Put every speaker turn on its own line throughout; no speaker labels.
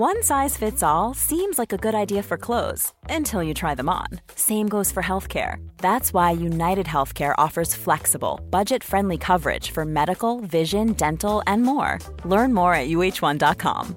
One size fits all seems like a good idea for clothes until you try them on. Same goes for healthcare. That's why United Healthcare offers flexible, budget friendly coverage for medical, vision, dental, and more. Learn more at uh1.com.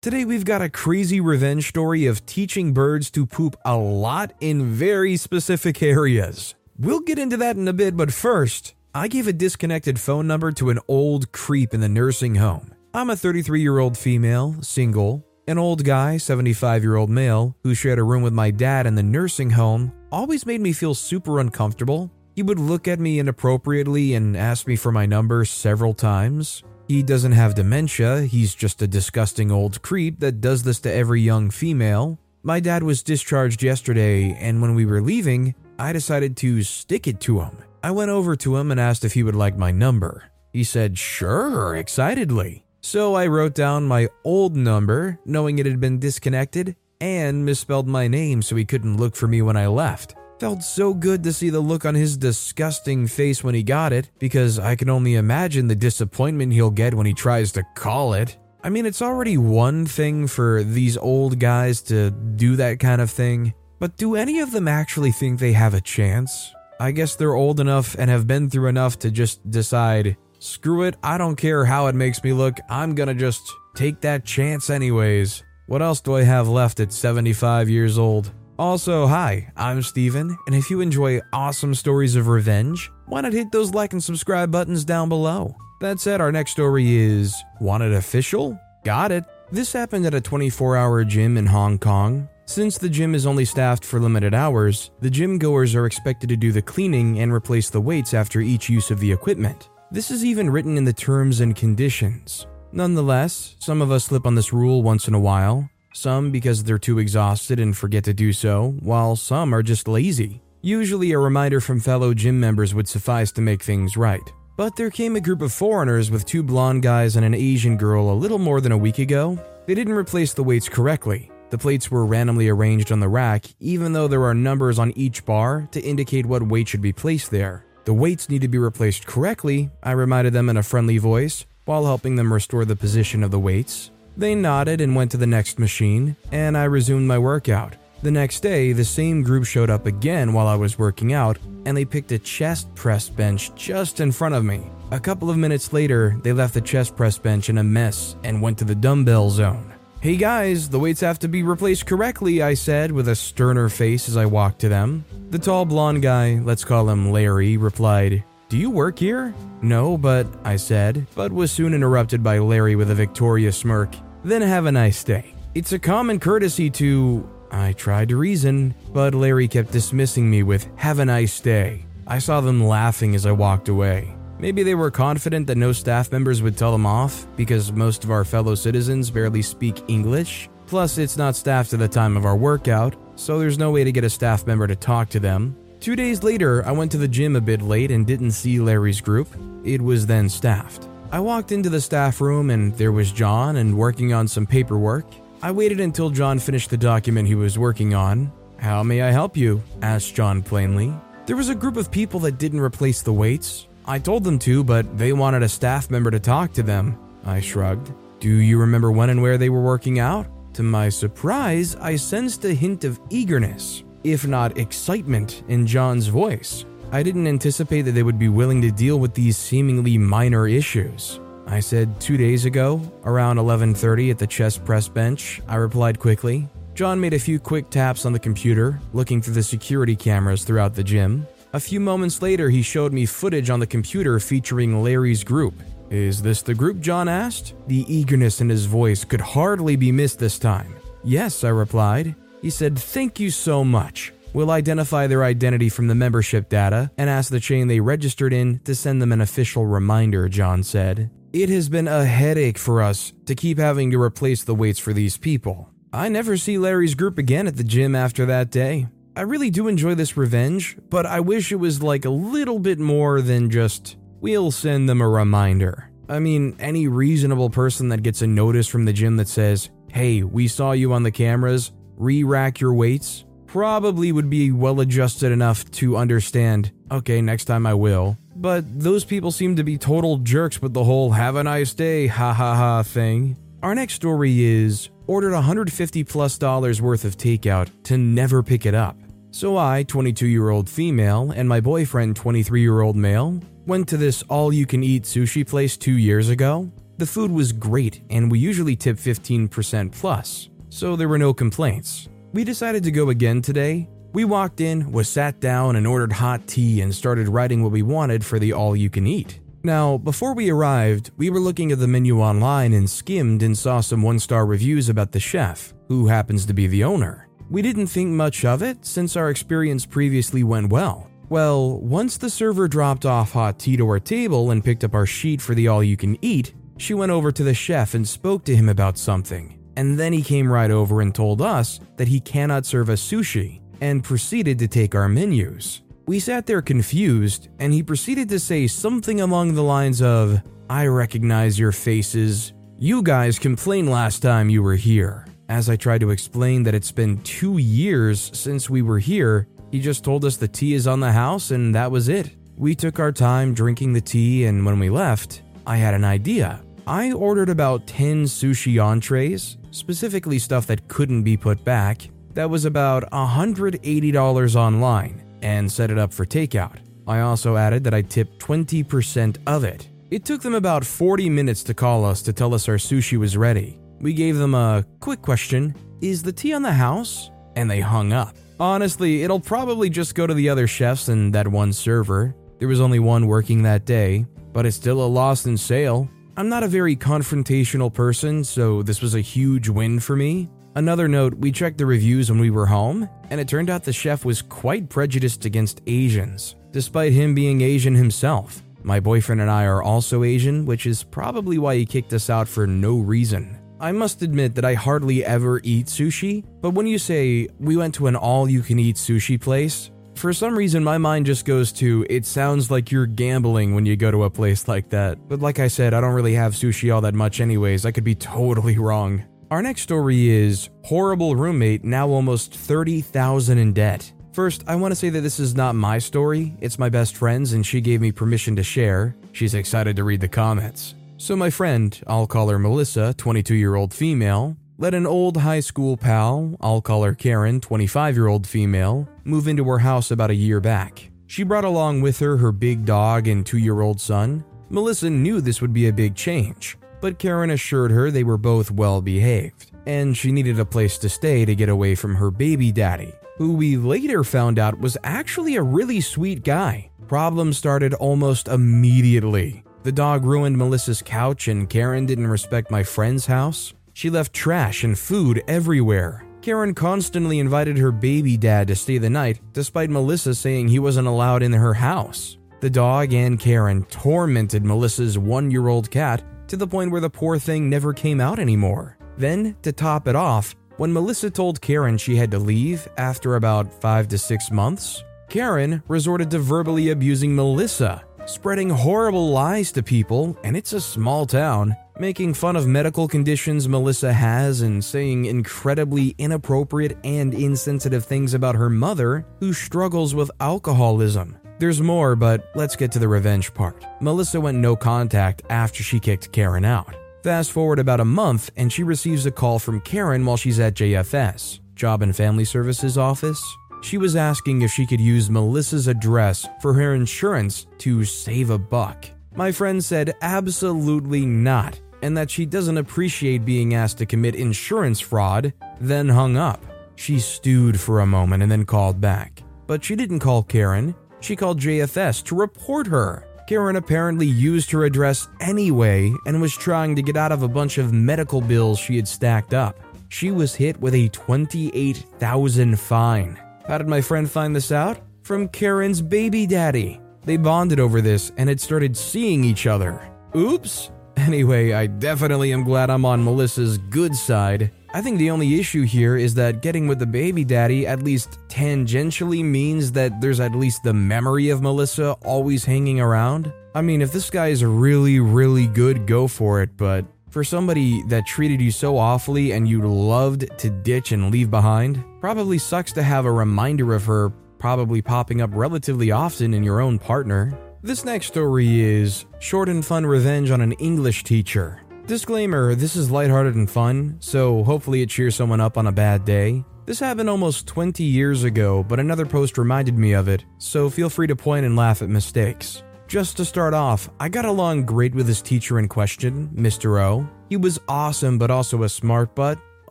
Today, we've got a crazy revenge story of teaching birds to poop a lot in very specific areas. We'll get into that in a bit, but first, I gave a disconnected phone number to an old creep in the nursing home. I'm a 33 year old female, single. An old guy, 75 year old male, who shared a room with my dad in the nursing home, always made me feel super uncomfortable. He would look at me inappropriately and ask me for my number several times. He doesn't have dementia, he's just a disgusting old creep that does this to every young female. My dad was discharged yesterday, and when we were leaving, I decided to stick it to him. I went over to him and asked if he would like my number. He said, sure, excitedly. So I wrote down my old number, knowing it had been disconnected, and misspelled my name so he couldn't look for me when I left. Felt so good to see the look on his disgusting face when he got it, because I can only imagine the disappointment he'll get when he tries to call it. I mean, it's already one thing for these old guys to do that kind of thing, but do any of them actually think they have a chance? I guess they're old enough and have been through enough to just decide, Screw it, I don't care how it makes me look, I'm gonna just take that chance anyways. What else do I have left at 75 years old? Also, hi, I'm Steven, and if you enjoy awesome stories of revenge, why not hit those like and subscribe buttons down below? That said, our next story is Want it Official? Got it. This happened at a 24 hour gym in Hong Kong. Since the gym is only staffed for limited hours, the gym goers are expected to do the cleaning and replace the weights after each use of the equipment. This is even written in the terms and conditions. Nonetheless, some of us slip on this rule once in a while, some because they're too exhausted and forget to do so, while some are just lazy. Usually, a reminder from fellow gym members would suffice to make things right. But there came a group of foreigners with two blonde guys and an Asian girl a little more than a week ago. They didn't replace the weights correctly. The plates were randomly arranged on the rack, even though there are numbers on each bar to indicate what weight should be placed there. The weights need to be replaced correctly, I reminded them in a friendly voice, while helping them restore the position of the weights. They nodded and went to the next machine, and I resumed my workout. The next day, the same group showed up again while I was working out, and they picked a chest press bench just in front of me. A couple of minutes later, they left the chest press bench in a mess and went to the dumbbell zone. Hey guys, the weights have to be replaced correctly, I said with a sterner face as I walked to them. The tall blonde guy, let's call him Larry, replied, Do you work here? No, but, I said, but was soon interrupted by Larry with a victorious smirk. Then have a nice day. It's a common courtesy to. I tried to reason, but Larry kept dismissing me with, Have a nice day. I saw them laughing as I walked away. Maybe they were confident that no staff members would tell them off because most of our fellow citizens barely speak English. Plus, it's not staffed at the time of our workout, so there's no way to get a staff member to talk to them. Two days later, I went to the gym a bit late and didn't see Larry's group. It was then staffed. I walked into the staff room and there was John and working on some paperwork. I waited until John finished the document he was working on. How may I help you? asked John plainly. There was a group of people that didn't replace the weights. I told them to, but they wanted a staff member to talk to them. I shrugged. Do you remember when and where they were working out? To my surprise, I sensed a hint of eagerness, if not excitement, in John's voice. I didn't anticipate that they would be willing to deal with these seemingly minor issues. I said 2 days ago, around 11:30 at the chest press bench. I replied quickly. John made a few quick taps on the computer, looking through the security cameras throughout the gym. A few moments later, he showed me footage on the computer featuring Larry's group. Is this the group? John asked. The eagerness in his voice could hardly be missed this time. Yes, I replied. He said, Thank you so much. We'll identify their identity from the membership data and ask the chain they registered in to send them an official reminder, John said. It has been a headache for us to keep having to replace the weights for these people. I never see Larry's group again at the gym after that day. I really do enjoy this revenge, but I wish it was like a little bit more than just, we'll send them a reminder. I mean, any reasonable person that gets a notice from the gym that says, hey, we saw you on the cameras, re rack your weights, probably would be well adjusted enough to understand, okay, next time I will. but those people seem to be total jerks with the whole have a nice day, ha ha ha thing. Our next story is ordered 150 plus dollars worth of takeout to never pick it up. So I, 22 year old female, and my boyfriend, 23 year old male, went to this all you can eat sushi place two years ago. The food was great, and we usually tip 15% plus, so there were no complaints. We decided to go again today. We walked in, was sat down, and ordered hot tea and started writing what we wanted for the all you can eat. Now, before we arrived, we were looking at the menu online and skimmed and saw some one star reviews about the chef, who happens to be the owner. We didn't think much of it since our experience previously went well. Well, once the server dropped off hot tea to our table and picked up our sheet for the all you can eat, she went over to the chef and spoke to him about something. And then he came right over and told us that he cannot serve us sushi and proceeded to take our menus. We sat there confused, and he proceeded to say something along the lines of, I recognize your faces. You guys complained last time you were here. As I tried to explain that it's been two years since we were here, he just told us the tea is on the house and that was it. We took our time drinking the tea, and when we left, I had an idea. I ordered about 10 sushi entrees, specifically stuff that couldn't be put back. That was about $180 online, and set it up for takeout. I also added that I tipped 20% of it. It took them about 40 minutes to call us to tell us our sushi was ready. We gave them a quick question Is the tea on the house? And they hung up. Honestly, it'll probably just go to the other chefs and that one server. There was only one working that day, but it's still a lost in sale. I'm not a very confrontational person, so this was a huge win for me. Another note we checked the reviews when we were home, and it turned out the chef was quite prejudiced against Asians, despite him being Asian himself. My boyfriend and I are also Asian, which is probably why he kicked us out for no reason. I must admit that I hardly ever eat sushi, but when you say we went to an all you can eat sushi place, for some reason my mind just goes to it sounds like you're gambling when you go to a place like that. But like I said, I don't really have sushi all that much anyways. I could be totally wrong. Our next story is horrible roommate now almost 30,000 in debt. First, I want to say that this is not my story. It's my best friend's and she gave me permission to share. She's excited to read the comments. So, my friend, I'll call her Melissa, 22 year old female, let an old high school pal, I'll call her Karen, 25 year old female, move into her house about a year back. She brought along with her her big dog and two year old son. Melissa knew this would be a big change, but Karen assured her they were both well behaved, and she needed a place to stay to get away from her baby daddy, who we later found out was actually a really sweet guy. Problems started almost immediately. The dog ruined Melissa's couch, and Karen didn't respect my friend's house. She left trash and food everywhere. Karen constantly invited her baby dad to stay the night, despite Melissa saying he wasn't allowed in her house. The dog and Karen tormented Melissa's one year old cat to the point where the poor thing never came out anymore. Then, to top it off, when Melissa told Karen she had to leave after about five to six months, Karen resorted to verbally abusing Melissa spreading horrible lies to people, and it's a small town, making fun of medical conditions Melissa has and saying incredibly inappropriate and insensitive things about her mother, who struggles with alcoholism. There's more, but let's get to the revenge part. Melissa went no contact after she kicked Karen out. Fast forward about a month, and she receives a call from Karen while she's at JFS, Job and Family Services office, she was asking if she could use Melissa's address for her insurance to save a buck. My friend said absolutely not, and that she doesn't appreciate being asked to commit insurance fraud, then hung up. She stewed for a moment and then called back. But she didn't call Karen, she called JFS to report her. Karen apparently used her address anyway and was trying to get out of a bunch of medical bills she had stacked up. She was hit with a 28,000 fine. How did my friend find this out? From Karen's baby daddy. They bonded over this and had started seeing each other. Oops. Anyway, I definitely am glad I'm on Melissa's good side. I think the only issue here is that getting with the baby daddy at least tangentially means that there's at least the memory of Melissa always hanging around. I mean, if this guy is really, really good, go for it, but for somebody that treated you so awfully and you loved to ditch and leave behind, probably sucks to have a reminder of her probably popping up relatively often in your own partner. This next story is Short and Fun Revenge on an English Teacher. Disclaimer this is lighthearted and fun, so hopefully it cheers someone up on a bad day. This happened almost 20 years ago, but another post reminded me of it, so feel free to point and laugh at mistakes. Just to start off, I got along great with his teacher in question, Mr. O. He was awesome but also a smart butt.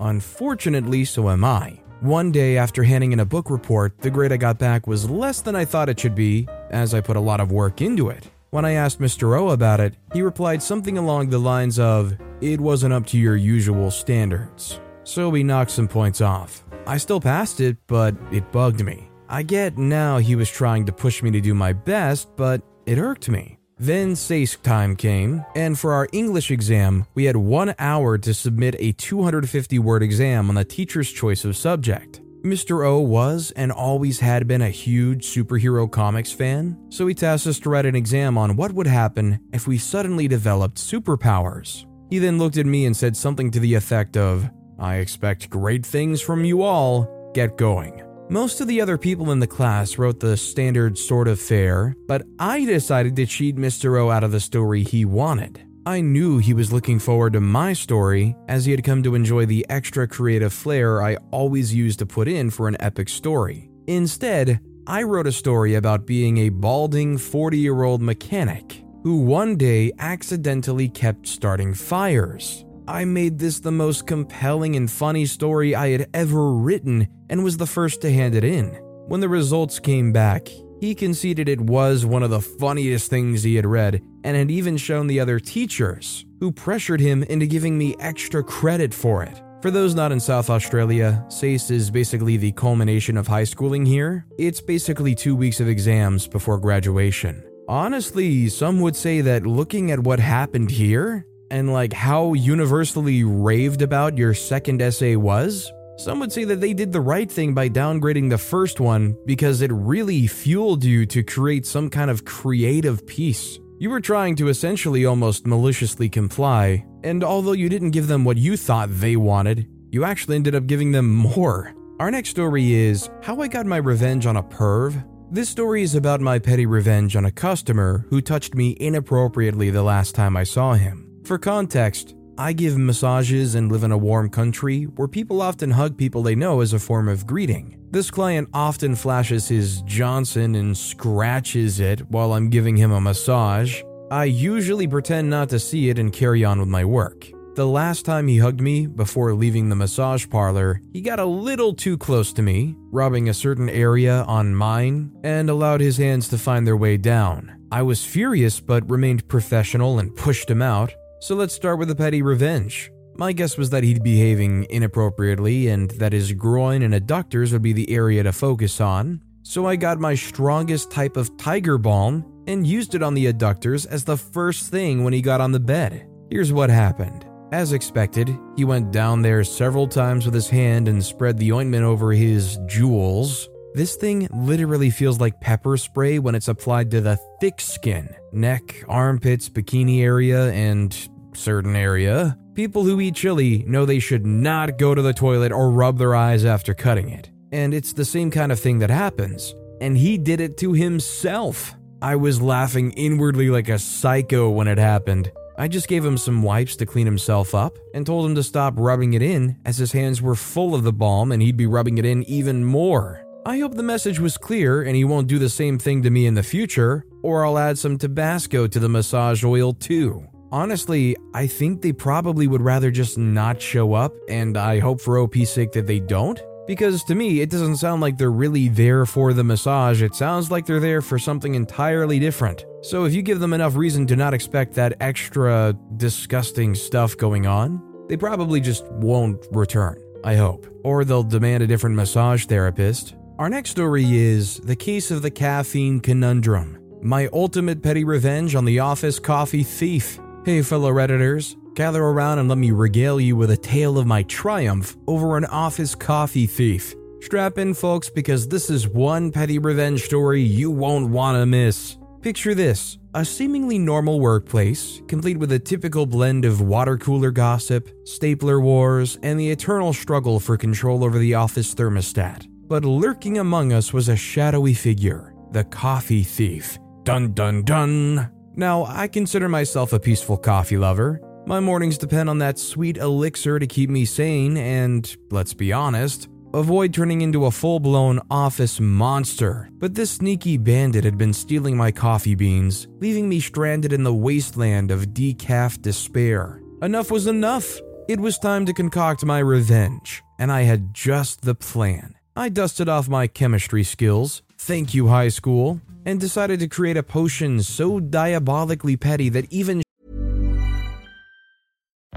Unfortunately, so am I. One day, after handing in a book report, the grade I got back was less than I thought it should be, as I put a lot of work into it. When I asked Mr. O about it, he replied something along the lines of, It wasn't up to your usual standards. So we knocked some points off. I still passed it, but it bugged me. I get now he was trying to push me to do my best, but it irked me. Then SACE time came, and for our English exam, we had one hour to submit a 250 word exam on the teacher's choice of subject. Mr. O was and always had been a huge superhero comics fan, so he tasked us to write an exam on what would happen if we suddenly developed superpowers. He then looked at me and said something to the effect of, I expect great things from you all, get going. Most of the other people in the class wrote the standard sort of fare, but I decided to cheat Mr. O out of the story he wanted. I knew he was looking forward to my story, as he had come to enjoy the extra creative flair I always use to put in for an epic story. Instead, I wrote a story about being a balding 40 year old mechanic who one day accidentally kept starting fires. I made this the most compelling and funny story I had ever written and was the first to hand it in. When the results came back, he conceded it was one of the funniest things he had read and had even shown the other teachers, who pressured him into giving me extra credit for it. For those not in South Australia, SACE is basically the culmination of high schooling here. It's basically two weeks of exams before graduation. Honestly, some would say that looking at what happened here, and like how universally raved about your second essay was, some would say that they did the right thing by downgrading the first one because it really fueled you to create some kind of creative piece. You were trying to essentially almost maliciously comply, and although you didn't give them what you thought they wanted, you actually ended up giving them more. Our next story is How I Got My Revenge on a Perv. This story is about my petty revenge on a customer who touched me inappropriately the last time I saw him. For context, I give massages and live in a warm country where people often hug people they know as a form of greeting. This client often flashes his Johnson and scratches it while I'm giving him a massage. I usually pretend not to see it and carry on with my work. The last time he hugged me before leaving the massage parlor, he got a little too close to me, rubbing a certain area on mine, and allowed his hands to find their way down. I was furious but remained professional and pushed him out. So let's start with the petty revenge. My guess was that he'd be behaving inappropriately and that his groin and adductors would be the area to focus on. So I got my strongest type of tiger balm and used it on the adductors as the first thing when he got on the bed. Here's what happened. As expected, he went down there several times with his hand and spread the ointment over his jewels. This thing literally feels like pepper spray when it's applied to the thick skin, neck, armpits, bikini area, and certain area, people who eat chili know they should not go to the toilet or rub their eyes after cutting it. And it's the same kind of thing that happens. And he did it to himself. I was laughing inwardly like a psycho when it happened. I just gave him some wipes to clean himself up and told him to stop rubbing it in as his hands were full of the balm and he'd be rubbing it in even more. I hope the message was clear and he won't do the same thing to me in the future, or I'll add some Tabasco to the massage oil too. Honestly, I think they probably would rather just not show up, and I hope for OP's sake that they don't. Because to me, it doesn't sound like they're really there for the massage, it sounds like they're there for something entirely different. So if you give them enough reason to not expect that extra disgusting stuff going on, they probably just won't return, I hope. Or they'll demand a different massage therapist. Our next story is The Case of the Caffeine Conundrum My Ultimate Petty Revenge on the Office Coffee Thief. Hey, fellow Redditors, gather around and let me regale you with a tale of my triumph over an office coffee thief. Strap in, folks, because this is one petty revenge story you won't want to miss. Picture this a seemingly normal workplace, complete with a typical blend of water cooler gossip, stapler wars, and the eternal struggle for control over the office thermostat. But lurking among us was a shadowy figure, the coffee thief. Dun dun dun. Now, I consider myself a peaceful coffee lover. My mornings depend on that sweet elixir to keep me sane and, let's be honest, avoid turning into a full blown office monster. But this sneaky bandit had been stealing my coffee beans, leaving me stranded in the wasteland of decaf despair. Enough was enough. It was time to concoct my revenge, and I had just the plan. I dusted off my chemistry skills, thank you, high school, and decided to create a potion so diabolically petty that even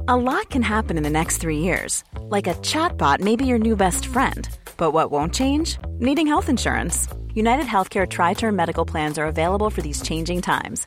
A lot can happen in the next three years. Like a chatbot may be your new best friend. But what won't change? Needing health insurance. United Healthcare Tri Term Medical Plans are available for these changing times.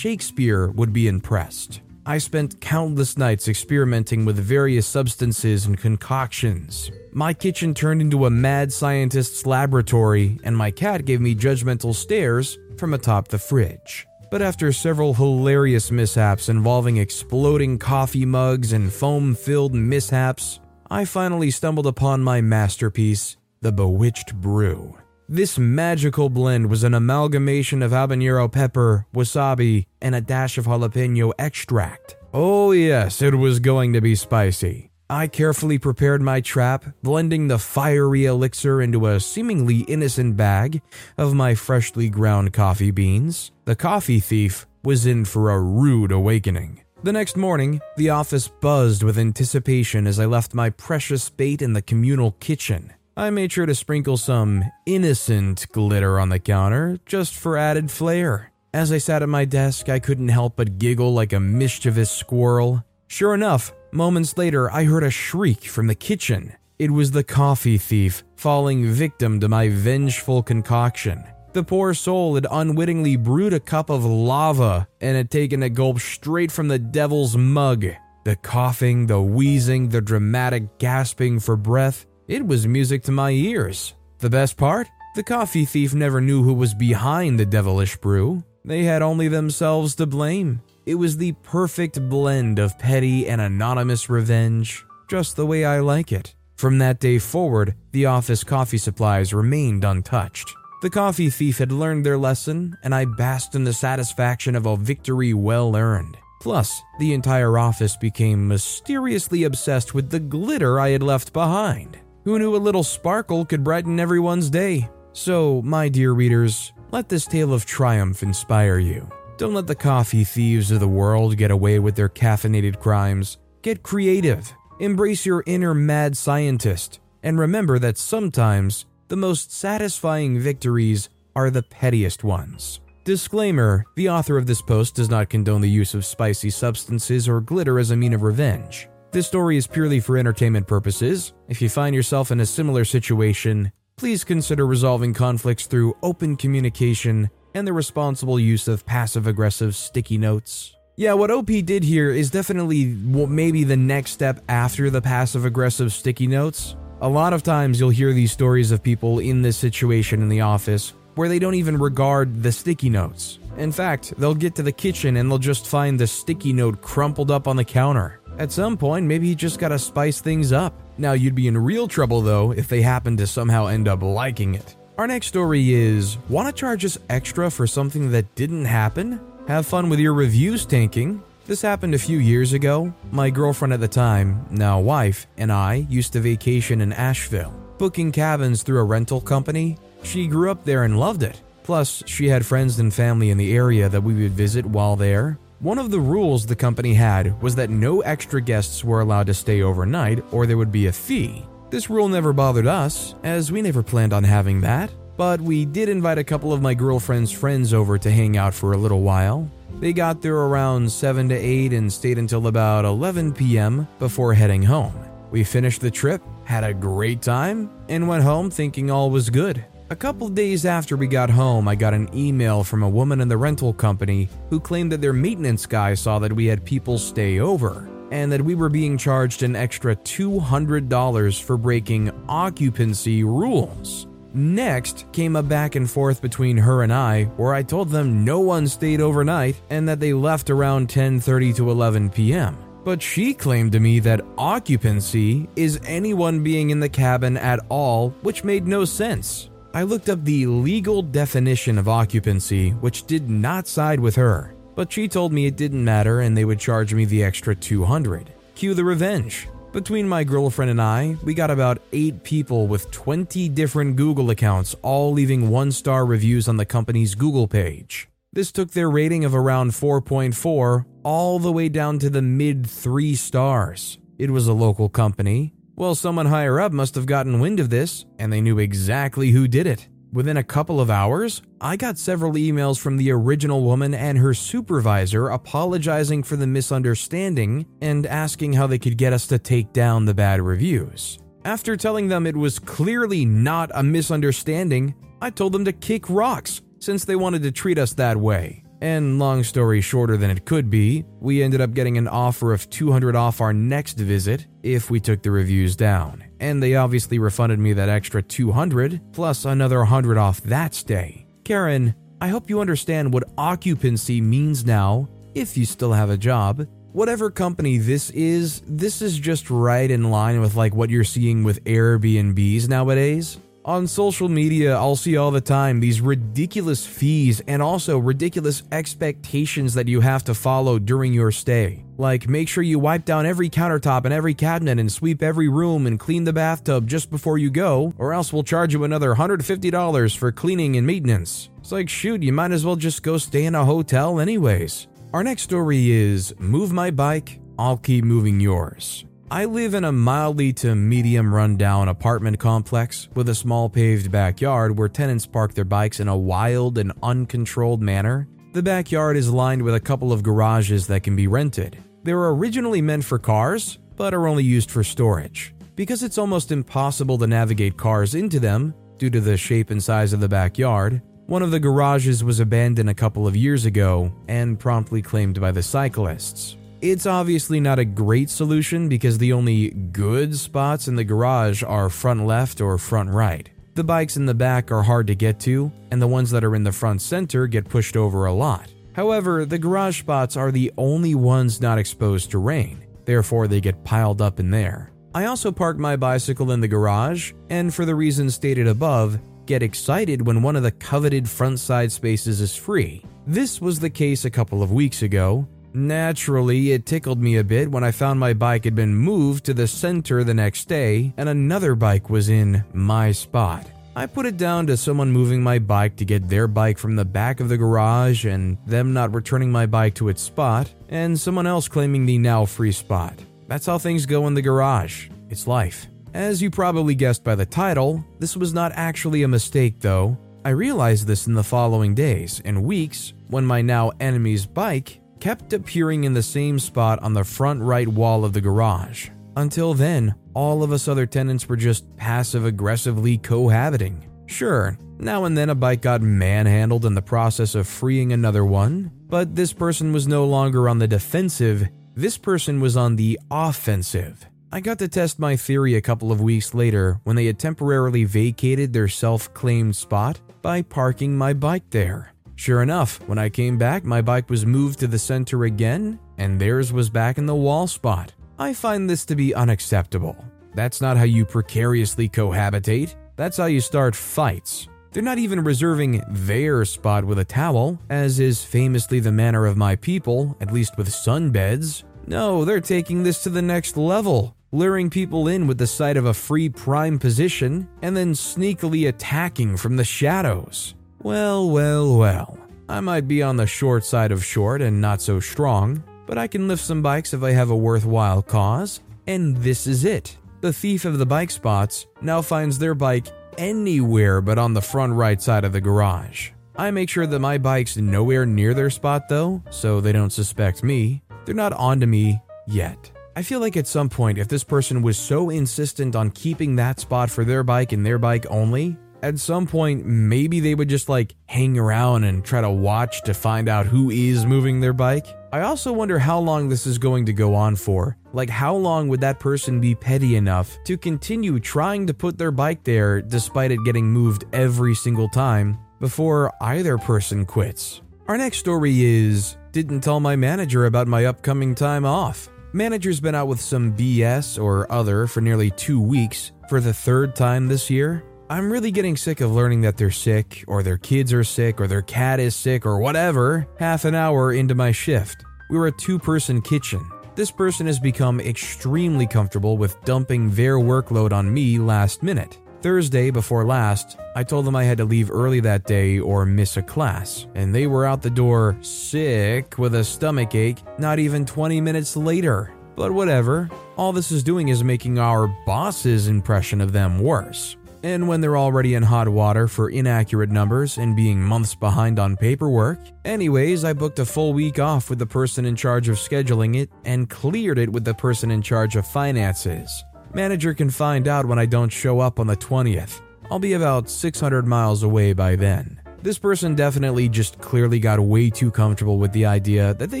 Shakespeare would be impressed. I spent countless nights experimenting with various substances and concoctions. My kitchen turned into a mad scientist's laboratory, and my cat gave me judgmental stares from atop the fridge. But after several hilarious mishaps involving exploding coffee mugs and foam filled mishaps, I finally stumbled upon my masterpiece, the Bewitched Brew. This magical blend was an amalgamation of habanero pepper, wasabi, and a dash of jalapeno extract. Oh, yes, it was going to be spicy. I carefully prepared my trap, blending the fiery elixir into a seemingly innocent bag of my freshly ground coffee beans. The coffee thief was in for a rude awakening. The next morning, the office buzzed with anticipation as I left my precious bait in the communal kitchen. I made sure to sprinkle some innocent glitter on the counter just for added flair. As I sat at my desk, I couldn't help but giggle like a mischievous squirrel. Sure enough, moments later, I heard a shriek from the kitchen. It was the coffee thief falling victim to my vengeful concoction. The poor soul had unwittingly brewed a cup of lava and had taken a gulp straight from the devil's mug. The coughing, the wheezing, the dramatic gasping for breath, it was music to my ears. The best part? The coffee thief never knew who was behind the devilish brew. They had only themselves to blame. It was the perfect blend of petty and anonymous revenge, just the way I like it. From that day forward, the office coffee supplies remained untouched. The coffee thief had learned their lesson, and I basked in the satisfaction of a victory well earned. Plus, the entire office became mysteriously obsessed with the glitter I had left behind. Who knew a little sparkle could brighten everyone's day? So, my dear readers, let this tale of triumph inspire you. Don't let the coffee thieves of the world get away with their caffeinated crimes. Get creative, embrace your inner mad scientist, and remember that sometimes the most satisfying victories are the pettiest ones. Disclaimer The author of this post does not condone the use of spicy substances or glitter as a mean of revenge. This story is purely for entertainment purposes. If you find yourself in a similar situation, please consider resolving conflicts through open communication and the responsible use of passive aggressive sticky notes. Yeah, what OP did here is definitely maybe the next step after the passive aggressive sticky notes. A lot of times you'll hear these stories of people in this situation in the office where they don't even regard the sticky notes. In fact, they'll get to the kitchen and they'll just find the sticky note crumpled up on the counter. At some point, maybe you just gotta spice things up. Now, you'd be in real trouble though if they happen to somehow end up liking it. Our next story is Wanna charge us extra for something that didn't happen? Have fun with your reviews tanking. This happened a few years ago. My girlfriend at the time, now wife, and I used to vacation in Asheville, booking cabins through a rental company. She grew up there and loved it. Plus, she had friends and family in the area that we would visit while there. One of the rules the company had was that no extra guests were allowed to stay overnight or there would be a fee. This rule never bothered us, as we never planned on having that, but we did invite a couple of my girlfriend's friends over to hang out for a little while. They got there around 7 to 8 and stayed until about 11 p.m. before heading home. We finished the trip, had a great time, and went home thinking all was good. A couple days after we got home, I got an email from a woman in the rental company who claimed that their maintenance guy saw that we had people stay over and that we were being charged an extra $200 for breaking occupancy rules. Next came a back and forth between her and I where I told them no one stayed overnight and that they left around 10:30 to 11 p.m. But she claimed to me that occupancy is anyone being in the cabin at all, which made no sense. I looked up the legal definition of occupancy, which did not side with her, but she told me it didn't matter and they would charge me the extra 200. Cue the revenge. Between my girlfriend and I, we got about 8 people with 20 different Google accounts, all leaving one star reviews on the company's Google page. This took their rating of around 4.4 all the way down to the mid 3 stars. It was a local company. Well, someone higher up must have gotten wind of this, and they knew exactly who did it. Within a couple of hours, I got several emails from the original woman and her supervisor apologizing for the misunderstanding and asking how they could get us to take down the bad reviews. After telling them it was clearly not a misunderstanding, I told them to kick rocks since they wanted to treat us that way. And long story shorter than it could be, we ended up getting an offer of 200 off our next visit if we took the reviews down. And they obviously refunded me that extra 200 plus another 100 off that stay. Karen, I hope you understand what occupancy means now if you still have a job. Whatever company this is, this is just right in line with like what you're seeing with Airbnbs nowadays. On social media, I'll see all the time these ridiculous fees and also ridiculous expectations that you have to follow during your stay. Like, make sure you wipe down every countertop and every cabinet and sweep every room and clean the bathtub just before you go, or else we'll charge you another $150 for cleaning and maintenance. It's like, shoot, you might as well just go stay in a hotel, anyways. Our next story is Move My Bike, I'll Keep Moving Yours. I live in a mildly to medium rundown apartment complex with a small paved backyard where tenants park their bikes in a wild and uncontrolled manner. The backyard is lined with a couple of garages that can be rented. They were originally meant for cars, but are only used for storage. Because it's almost impossible to navigate cars into them due to the shape and size of the backyard, one of the garages was abandoned a couple of years ago and promptly claimed by the cyclists. It's obviously not a great solution because the only good spots in the garage are front left or front right. The bikes in the back are hard to get to, and the ones that are in the front center get pushed over a lot. However, the garage spots are the only ones not exposed to rain, therefore, they get piled up in there. I also park my bicycle in the garage, and for the reasons stated above, get excited when one of the coveted front side spaces is free. This was the case a couple of weeks ago, Naturally, it tickled me a bit when I found my bike had been moved to the center the next day and another bike was in my spot. I put it down to someone moving my bike to get their bike from the back of the garage and them not returning my bike to its spot, and someone else claiming the now free spot. That's how things go in the garage. It's life. As you probably guessed by the title, this was not actually a mistake though. I realized this in the following days and weeks when my now enemy's bike kept appearing in the same spot on the front right wall of the garage. Until then, all of us other tenants were just passive aggressively cohabiting. Sure, now and then a bike got manhandled in the process of freeing another one, but this person was no longer on the defensive, this person was on the offensive. I got to test my theory a couple of weeks later when they had temporarily vacated their self claimed spot by parking my bike there. Sure enough, when I came back, my bike was moved to the center again, and theirs was back in the wall spot. I find this to be unacceptable. That's not how you precariously cohabitate, that's how you start fights. They're not even reserving their spot with a towel, as is famously the manner of my people, at least with sunbeds. No, they're taking this to the next level, luring people in with the sight of a free prime position and then sneakily attacking from the shadows. Well, well, well. I might be on the short side of short and not so strong, but I can lift some bikes if I have a worthwhile cause, and this is it. The thief of the bike spots now finds their bike anywhere but on the front right side of the garage. I make sure that my bike's nowhere near their spot though, so they don't suspect me. They're not onto me yet. I feel like at some point, if this person was so insistent on keeping that spot for their bike and their bike only, at some point, maybe they would just like hang around and try to watch to find out who is moving their bike. I also wonder how long this is going to go on for. Like, how long would that person be petty enough to continue trying to put their bike there despite it getting moved every single time before either person quits? Our next story is Didn't tell my manager about my upcoming time off. Manager's been out with some BS or other for nearly two weeks for the third time this year. I'm really getting sick of learning that they're sick, or their kids are sick, or their cat is sick, or whatever, half an hour into my shift. We were a two person kitchen. This person has become extremely comfortable with dumping their workload on me last minute. Thursday before last, I told them I had to leave early that day or miss a class, and they were out the door sick with a stomach ache not even 20 minutes later. But whatever, all this is doing is making our boss's impression of them worse. And when they're already in hot water for inaccurate numbers and being months behind on paperwork. Anyways, I booked a full week off with the person in charge of scheduling it and cleared it with the person in charge of finances. Manager can find out when I don't show up on the 20th. I'll be about 600 miles away by then. This person definitely just clearly got way too comfortable with the idea that they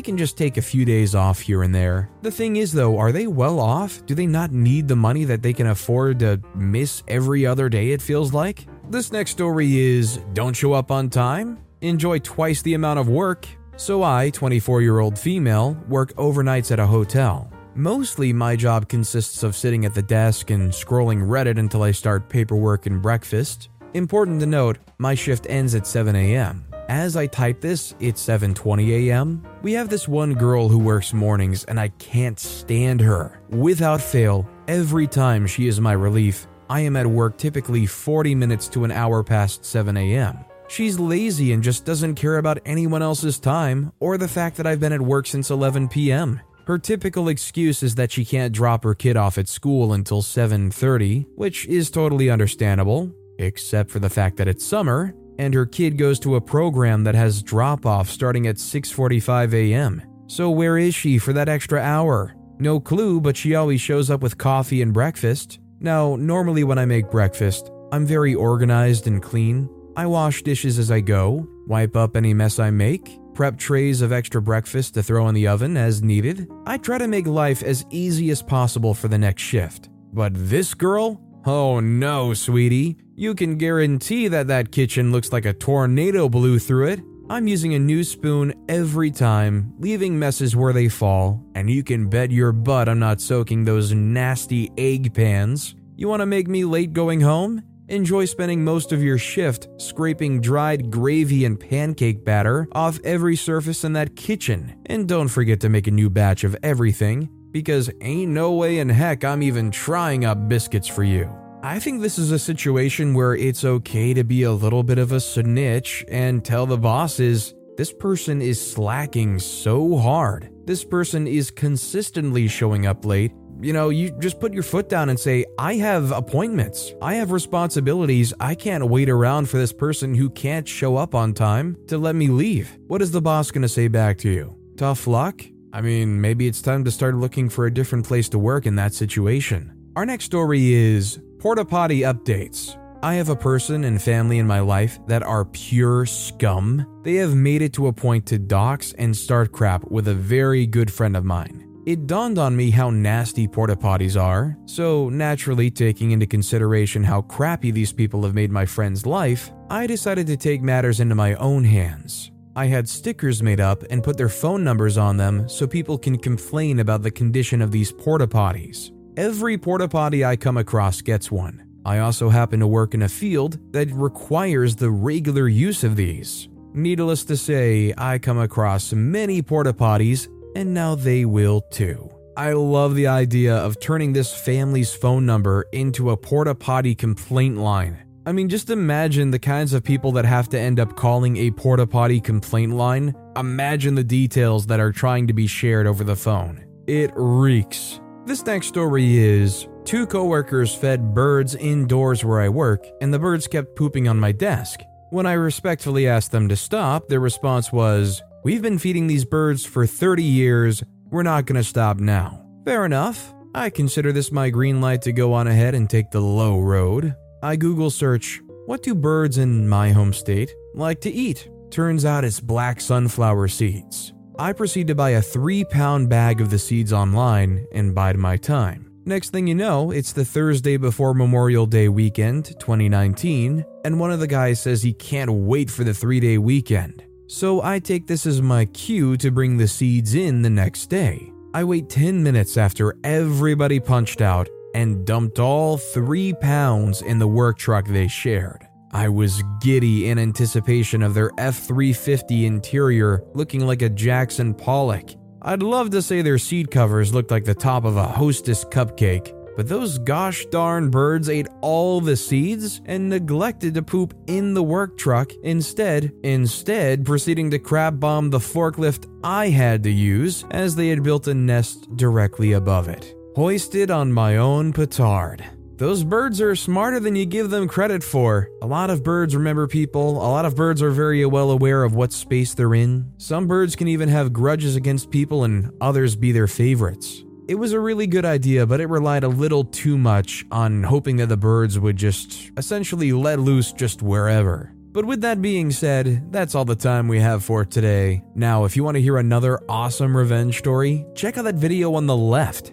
can just take a few days off here and there. The thing is, though, are they well off? Do they not need the money that they can afford to miss every other day, it feels like? This next story is Don't Show Up on Time? Enjoy twice the amount of work. So, I, 24 year old female, work overnights at a hotel. Mostly, my job consists of sitting at the desk and scrolling Reddit until I start paperwork and breakfast. Important to note, my shift ends at 7 a.m. As I type this, it's 7:20 a.m. We have this one girl who works mornings and I can't stand her. Without fail, every time she is my relief, I am at work typically 40 minutes to an hour past 7 a.m. She's lazy and just doesn't care about anyone else's time or the fact that I've been at work since 11 p.m. Her typical excuse is that she can't drop her kid off at school until 7:30, which is totally understandable except for the fact that it's summer and her kid goes to a program that has drop off starting at 6:45 a.m. So where is she for that extra hour? No clue, but she always shows up with coffee and breakfast. Now, normally when I make breakfast, I'm very organized and clean. I wash dishes as I go, wipe up any mess I make, prep trays of extra breakfast to throw in the oven as needed. I try to make life as easy as possible for the next shift. But this girl? Oh no, sweetie. You can guarantee that that kitchen looks like a tornado blew through it. I'm using a new spoon every time, leaving messes where they fall, and you can bet your butt I'm not soaking those nasty egg pans. You want to make me late going home? Enjoy spending most of your shift scraping dried gravy and pancake batter off every surface in that kitchen. And don't forget to make a new batch of everything, because ain't no way in heck I'm even trying up biscuits for you. I think this is a situation where it's okay to be a little bit of a snitch and tell the bosses this person is slacking so hard. This person is consistently showing up late. You know, you just put your foot down and say, I have appointments. I have responsibilities. I can't wait around for this person who can't show up on time to let me leave. What is the boss going to say back to you? Tough luck? I mean, maybe it's time to start looking for a different place to work in that situation. Our next story is Porta Potty updates. I have a person and family in my life that are pure scum. They have made it to a point to dox and start crap with a very good friend of mine. It dawned on me how nasty porta potties are, so naturally, taking into consideration how crappy these people have made my friend's life, I decided to take matters into my own hands. I had stickers made up and put their phone numbers on them so people can complain about the condition of these porta potties. Every porta potty I come across gets one. I also happen to work in a field that requires the regular use of these. Needless to say, I come across many porta potties, and now they will too. I love the idea of turning this family's phone number into a porta potty complaint line. I mean, just imagine the kinds of people that have to end up calling a porta potty complaint line. Imagine the details that are trying to be shared over the phone. It reeks. This next story is two coworkers fed birds indoors where I work, and the birds kept pooping on my desk. When I respectfully asked them to stop, their response was, We've been feeding these birds for 30 years, we're not gonna stop now. Fair enough. I consider this my green light to go on ahead and take the low road. I Google search, What do birds in my home state like to eat? Turns out it's black sunflower seeds. I proceed to buy a three pound bag of the seeds online and bide my time. Next thing you know, it's the Thursday before Memorial Day weekend, 2019, and one of the guys says he can't wait for the three day weekend. So I take this as my cue to bring the seeds in the next day. I wait 10 minutes after everybody punched out and dumped all three pounds in the work truck they shared. I was giddy in anticipation of their F 350 interior looking like a Jackson Pollock. I'd love to say their seat covers looked like the top of a hostess cupcake, but those gosh darn birds ate all the seeds and neglected to poop in the work truck instead, instead proceeding to crab bomb the forklift I had to use as they had built a nest directly above it. Hoisted on my own petard. Those birds are smarter than you give them credit for. A lot of birds remember people, a lot of birds are very well aware of what space they're in. Some birds can even have grudges against people, and others be their favorites. It was a really good idea, but it relied a little too much on hoping that the birds would just essentially let loose just wherever. But with that being said, that's all the time we have for today. Now, if you want to hear another awesome revenge story, check out that video on the left.